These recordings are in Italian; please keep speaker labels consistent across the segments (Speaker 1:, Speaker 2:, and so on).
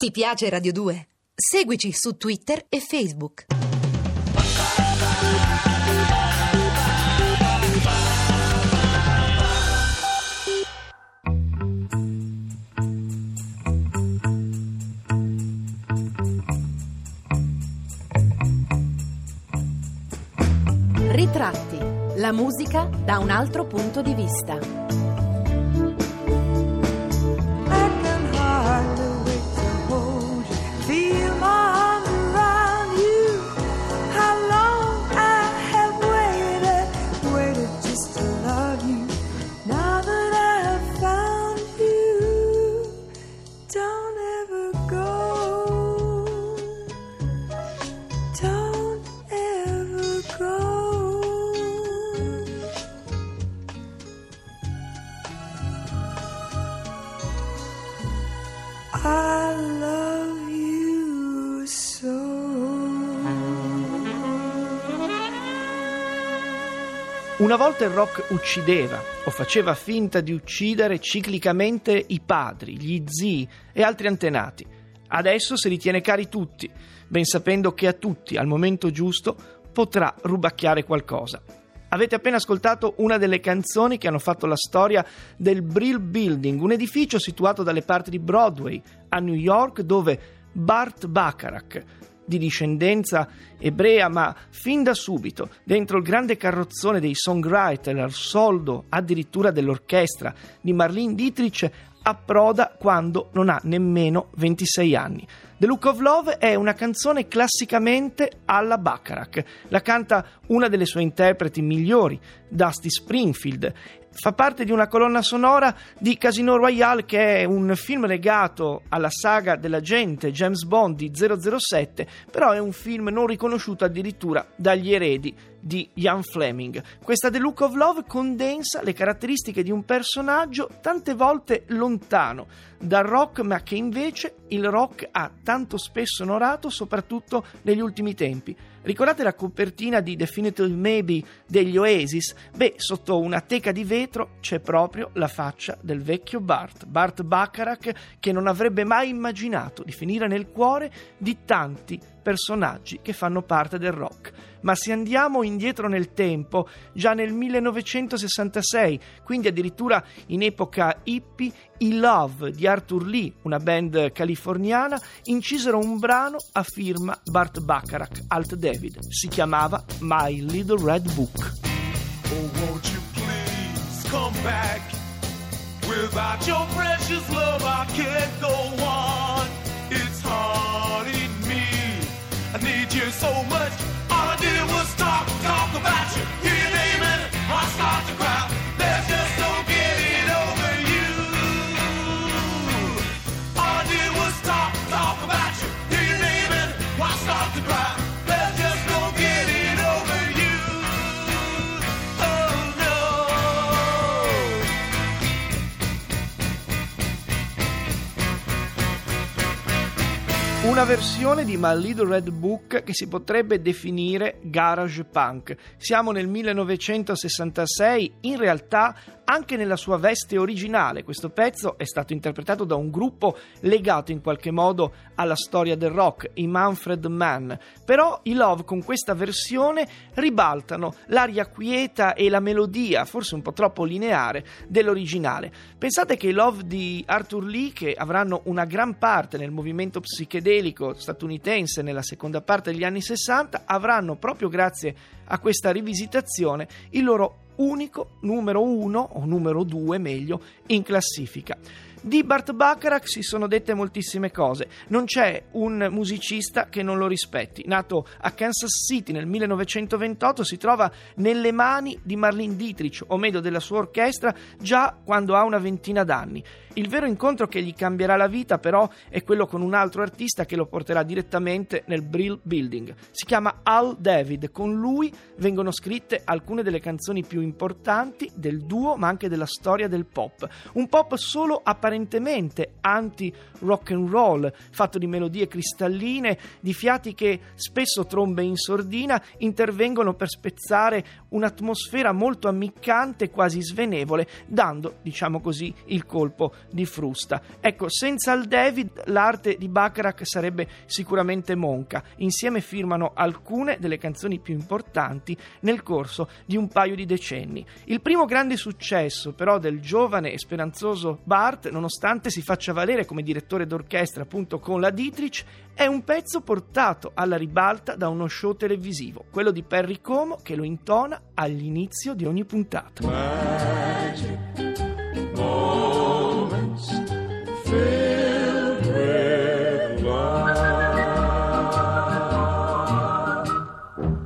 Speaker 1: Ti piace Radio 2? Seguici su Twitter e Facebook. Ritratti. La musica da un altro punto di vista.
Speaker 2: Una volta il rock uccideva o faceva finta di uccidere ciclicamente i padri, gli zii e altri antenati. Adesso se li tiene cari tutti, ben sapendo che a tutti, al momento giusto, potrà rubacchiare qualcosa. Avete appena ascoltato una delle canzoni che hanno fatto la storia del Brill Building, un edificio situato dalle parti di Broadway, a New York, dove Bart Bacharach, di discendenza ebrea, ma fin da subito, dentro il grande carrozzone dei songwriter, al soldo addirittura dell'orchestra di Marlene Dietrich, approda quando non ha nemmeno 26 anni. The Look of Love è una canzone classicamente alla Bacharach. La canta una delle sue interpreti migliori, Dusty Springfield. Fa parte di una colonna sonora di Casino Royale, che è un film legato alla saga dell'agente James Bond di 007, però è un film non riconosciuto addirittura dagli eredi di Ian Fleming. Questa The Look of Love condensa le caratteristiche di un personaggio tante volte lontano dal rock, ma che invece il rock ha tanto spesso onorato, soprattutto negli ultimi tempi. Ricordate la copertina di Definitive Maybe degli Oasis? Beh, sotto una teca di vetro c'è proprio la faccia del vecchio Bart, Bart Bacharach, che non avrebbe mai immaginato di finire nel cuore di tanti personaggi che fanno parte del rock. Ma se andiamo indietro nel tempo, già nel 1966, quindi addirittura in epoca hippie, i Love di Arthur Lee, una band californiana, incisero un brano a firma Bart Bacharach, Alt David. Si chiamava My Little Red Book.
Speaker 3: Oh, won't you please come back? Without your precious love, I can't go on. It's haunting me. I need you so much. All I did was talk, talk about you. Hear your name and I start to cry.
Speaker 2: Una versione di My Little Red Book che si potrebbe definire garage punk. Siamo nel 1966, in realtà anche nella sua veste originale questo pezzo è stato interpretato da un gruppo legato in qualche modo alla storia del rock, i Manfred Mann. Però i Love con questa versione ribaltano l'aria quieta e la melodia, forse un po' troppo lineare, dell'originale. Pensate che i Love di Arthur Lee, che avranno una gran parte nel movimento psichedelico statunitense nella seconda parte degli anni 60, avranno proprio grazie a questa rivisitazione il loro unico numero uno o numero due meglio in classifica. Di Bart Bacharach si sono dette moltissime cose. Non c'è un musicista che non lo rispetti. Nato a Kansas City nel 1928, si trova nelle mani di Marlene Dietrich, o meglio della sua orchestra, già quando ha una ventina d'anni. Il vero incontro che gli cambierà la vita, però, è quello con un altro artista che lo porterà direttamente nel Brill Building. Si chiama Al David. Con lui vengono scritte alcune delle canzoni più importanti del duo, ma anche della storia del pop. Un pop solo apparentemente apparentemente anti-rock and roll, fatto di melodie cristalline, di fiati che spesso trombe in sordina intervengono per spezzare un'atmosfera molto ammiccante, quasi svenevole, dando, diciamo così, il colpo di frusta. Ecco, senza il David l'arte di Bacharach sarebbe sicuramente monca. Insieme firmano alcune delle canzoni più importanti nel corso di un paio di decenni. Il primo grande successo però del giovane e speranzoso Bart, nonostante si faccia valere come direttore d'orchestra appunto con la Dietrich, è un pezzo portato alla ribalta da uno show televisivo, quello di Perry Como che lo intona all'inizio di ogni puntata.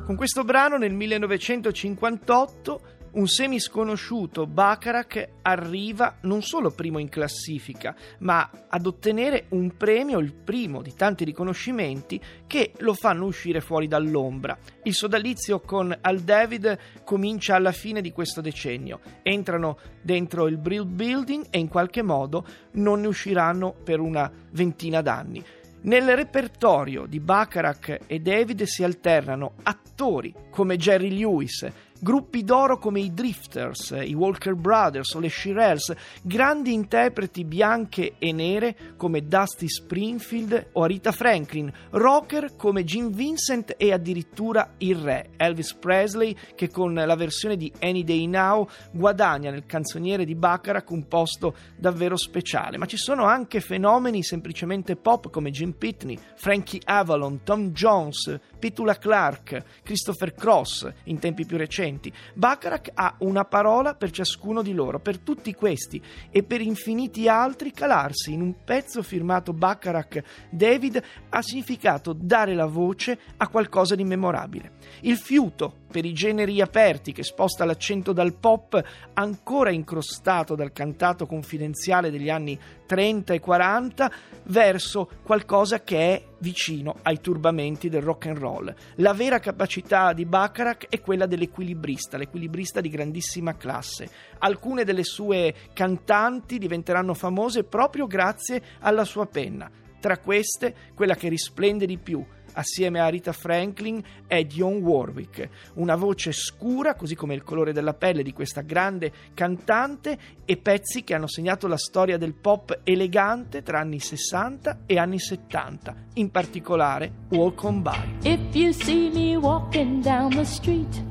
Speaker 2: Con questo brano nel 1958 un semisconosciuto Bacharach arriva non solo primo in classifica, ma ad ottenere un premio, il primo di tanti riconoscimenti, che lo fanno uscire fuori dall'ombra. Il sodalizio con Al David comincia alla fine di questo decennio. Entrano dentro il Brill Building e in qualche modo non ne usciranno per una ventina d'anni. Nel repertorio di Bacharach e David si alternano attori come Jerry Lewis, gruppi d'oro come i Drifters, i Walker Brothers o le Shirelles, grandi interpreti bianche e nere come Dusty Springfield o Arita Franklin, rocker come Jim Vincent e addirittura il re Elvis Presley che con la versione di Any Day Now guadagna nel canzoniere di Bacharach un posto davvero speciale. Ma ci sono anche fenomeni semplicemente pop come Jim Pitney, Frankie Avalon, Tom Jones, Petula Clark, Christopher Cross in tempi più recenti recenti. Bacharach ha una parola per ciascuno di loro, per tutti questi e per infiniti altri calarsi in un pezzo firmato Bacharach David ha significato dare la voce a qualcosa di memorabile. Il fiuto per i generi aperti che sposta l'accento dal pop ancora incrostato dal cantato confidenziale degli anni 30 e 40 verso qualcosa che è vicino ai turbamenti del rock and roll. La vera capacità di Bacharach è quella dell'equilibrista, l'equilibrista di grandissima classe. Alcune delle sue cantanti diventeranno famose proprio grazie alla sua penna. Tra queste, quella che risplende di più assieme a Rita Franklin è Dionne Warwick, una voce scura, così come il colore della pelle di questa grande cantante e pezzi che hanno segnato la storia del pop elegante tra anni 60 e anni 70, in particolare Walk On By.
Speaker 4: If you see me walking down the street,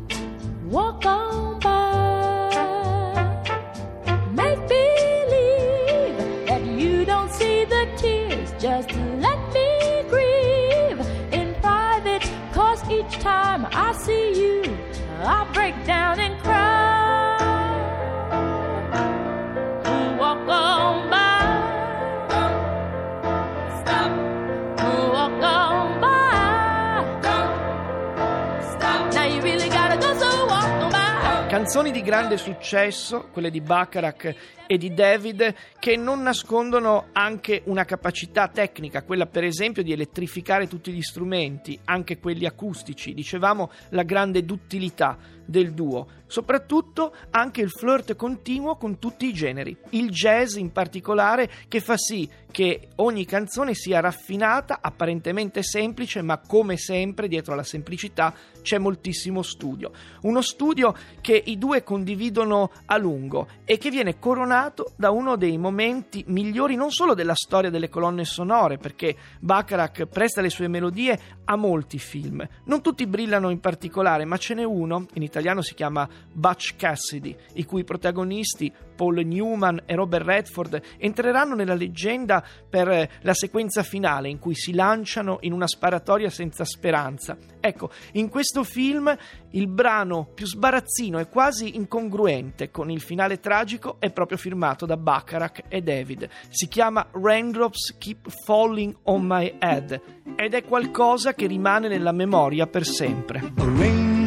Speaker 4: walk on by. Make believe that you don't see the tears, just each time I see you, I break down
Speaker 2: Canzoni di grande successo, quelle di Bacharach e di David, che non nascondono anche una capacità tecnica, quella per esempio di elettrificare tutti gli strumenti, anche quelli acustici. Dicevamo la grande duttilità del duo, soprattutto anche il flirt continuo con tutti i generi, il jazz in particolare che fa sì che ogni canzone sia raffinata, apparentemente semplice, ma come sempre dietro alla semplicità c'è moltissimo studio. Uno studio che i due condividono a lungo e che viene coronato da uno dei momenti migliori non solo della storia delle colonne sonore, perché Bacharach presta le sue melodie a molti film. Non tutti brillano in particolare, ma ce n'è uno, in italiano si chiama Butch Cassidy, i cui protagonisti Paul Newman e Robert Redford entreranno nella leggenda per eh, la sequenza finale in cui si lanciano in una sparatoria senza speranza. Ecco, in questo film il brano più sbarazzino e quasi incongruente con il finale tragico è proprio firmato da Bacharach e David. Si chiama Raindrops Keep Falling on My Head ed è qualcosa che rimane nella memoria per sempre.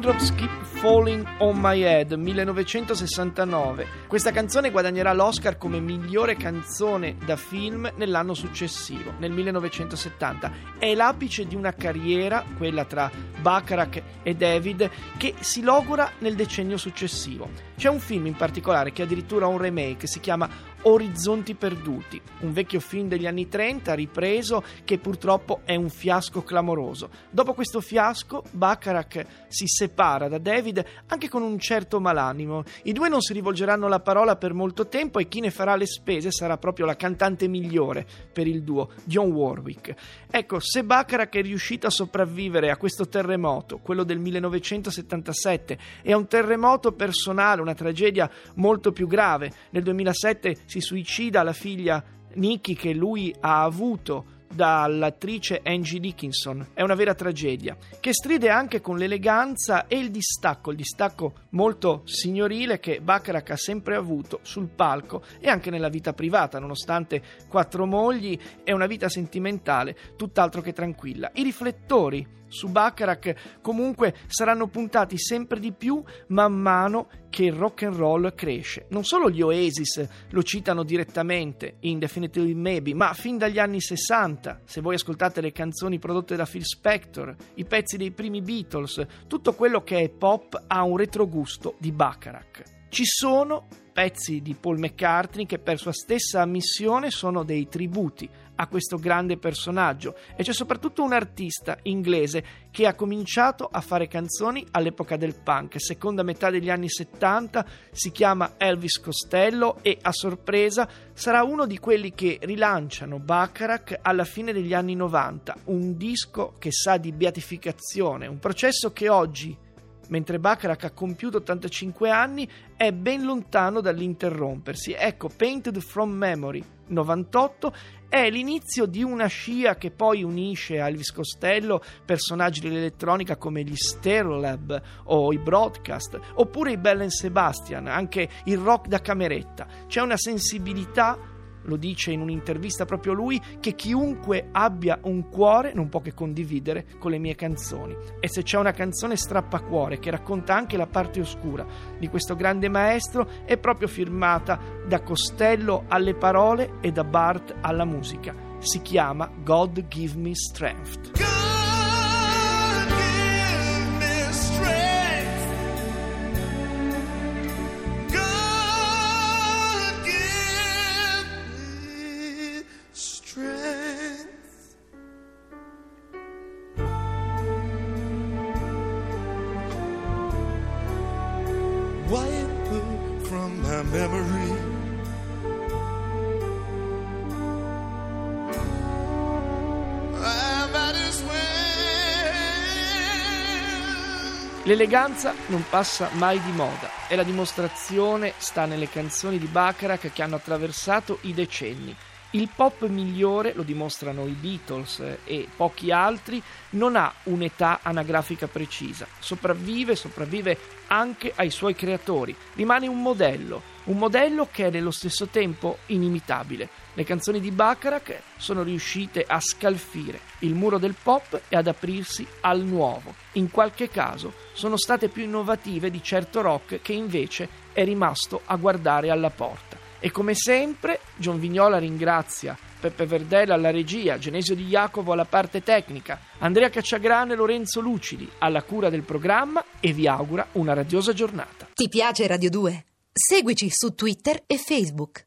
Speaker 2: Raindrops Keep Falling on My Head 1969. Questa canzone guadagnerà l'Oscar come migliore canzone da film nell'anno successivo, nel 1970. È l'apice di una carriera, quella tra Bacharach e David, che si logora nel decennio successivo. C'è un film in particolare che addirittura ha un remake, si chiama Orizzonti perduti, un vecchio film degli anni 30 ripreso che purtroppo è un fiasco clamoroso. Dopo questo fiasco, Bacharach si separa da David anche con un certo malanimo. I due non si rivolgeranno la parola per molto tempo e chi ne farà le spese sarà proprio la cantante migliore per il duo, John Warwick. Ecco, se Bacharach è riuscito a sopravvivere a questo terremoto, quello del 1977, e a un terremoto personale, una tragedia molto più grave, nel 2007 si suicida la figlia Nikki che lui ha avuto dall'attrice Angie Dickinson. È una vera tragedia, che stride anche con l'eleganza e il distacco, il distacco molto signorile che Bacharach ha sempre avuto sul palco e anche nella vita privata, nonostante quattro mogli e una vita sentimentale tutt'altro che tranquilla. I riflettori su Bacharach comunque saranno puntati sempre di più man mano che il rock and roll cresce. Non solo gli Oasis lo citano direttamente in Definitively Maybe, ma fin dagli anni 60, se voi ascoltate le canzoni prodotte da Phil Spector, i pezzi dei primi Beatles, tutto quello che è pop ha un retrogusto di Bacharach. Ci sono pezzi di Paul McCartney che per sua stessa ammissione sono dei tributi a questo grande personaggio. E c'è soprattutto un artista inglese che ha cominciato a fare canzoni all'epoca del punk, seconda metà degli anni 70, si chiama Elvis Costello e a sorpresa sarà uno di quelli che rilanciano Bacharach alla fine degli anni 90, un disco che sa di beatificazione, un processo che oggi mentre Bacharach ha compiuto 85 anni, è ben lontano dall'interrompersi. Ecco, Painted from Memory 98 è l'inizio di una scia che poi unisce a Elvis Costello personaggi dell'elettronica come gli Stereolab o i Broadcast, oppure i Bell Sebastian, anche il rock da cameretta. C'è una sensibilità lo dice in un'intervista proprio lui, che chiunque abbia un cuore non può che condividere con le mie canzoni. E se c'è una canzone strappacuore che racconta anche la parte oscura di questo grande maestro, è proprio firmata da Costello alle parole e da Bart alla musica. Si chiama God Give Me Strength. L'eleganza non passa mai di moda e la dimostrazione sta nelle canzoni di Bacharach che hanno attraversato i decenni. Il pop migliore, lo dimostrano i Beatles e pochi altri, non ha un'età anagrafica precisa. Sopravvive, sopravvive anche ai suoi creatori. Rimane un modello, un modello che è nello stesso tempo inimitabile. Le canzoni di Bacharach sono riuscite a scalfire il muro del pop e ad aprirsi al nuovo. In qualche caso sono state più innovative di certo rock che invece è rimasto a guardare alla porta. E come sempre, John Vignola ringrazia Peppe Verdella alla regia, Genesio Di Jacopo alla parte tecnica, Andrea Cacciagrane e Lorenzo Lucidi alla cura del programma e vi augura una radiosa giornata.
Speaker 1: Ti piace Radio 2? Seguici su Twitter e Facebook.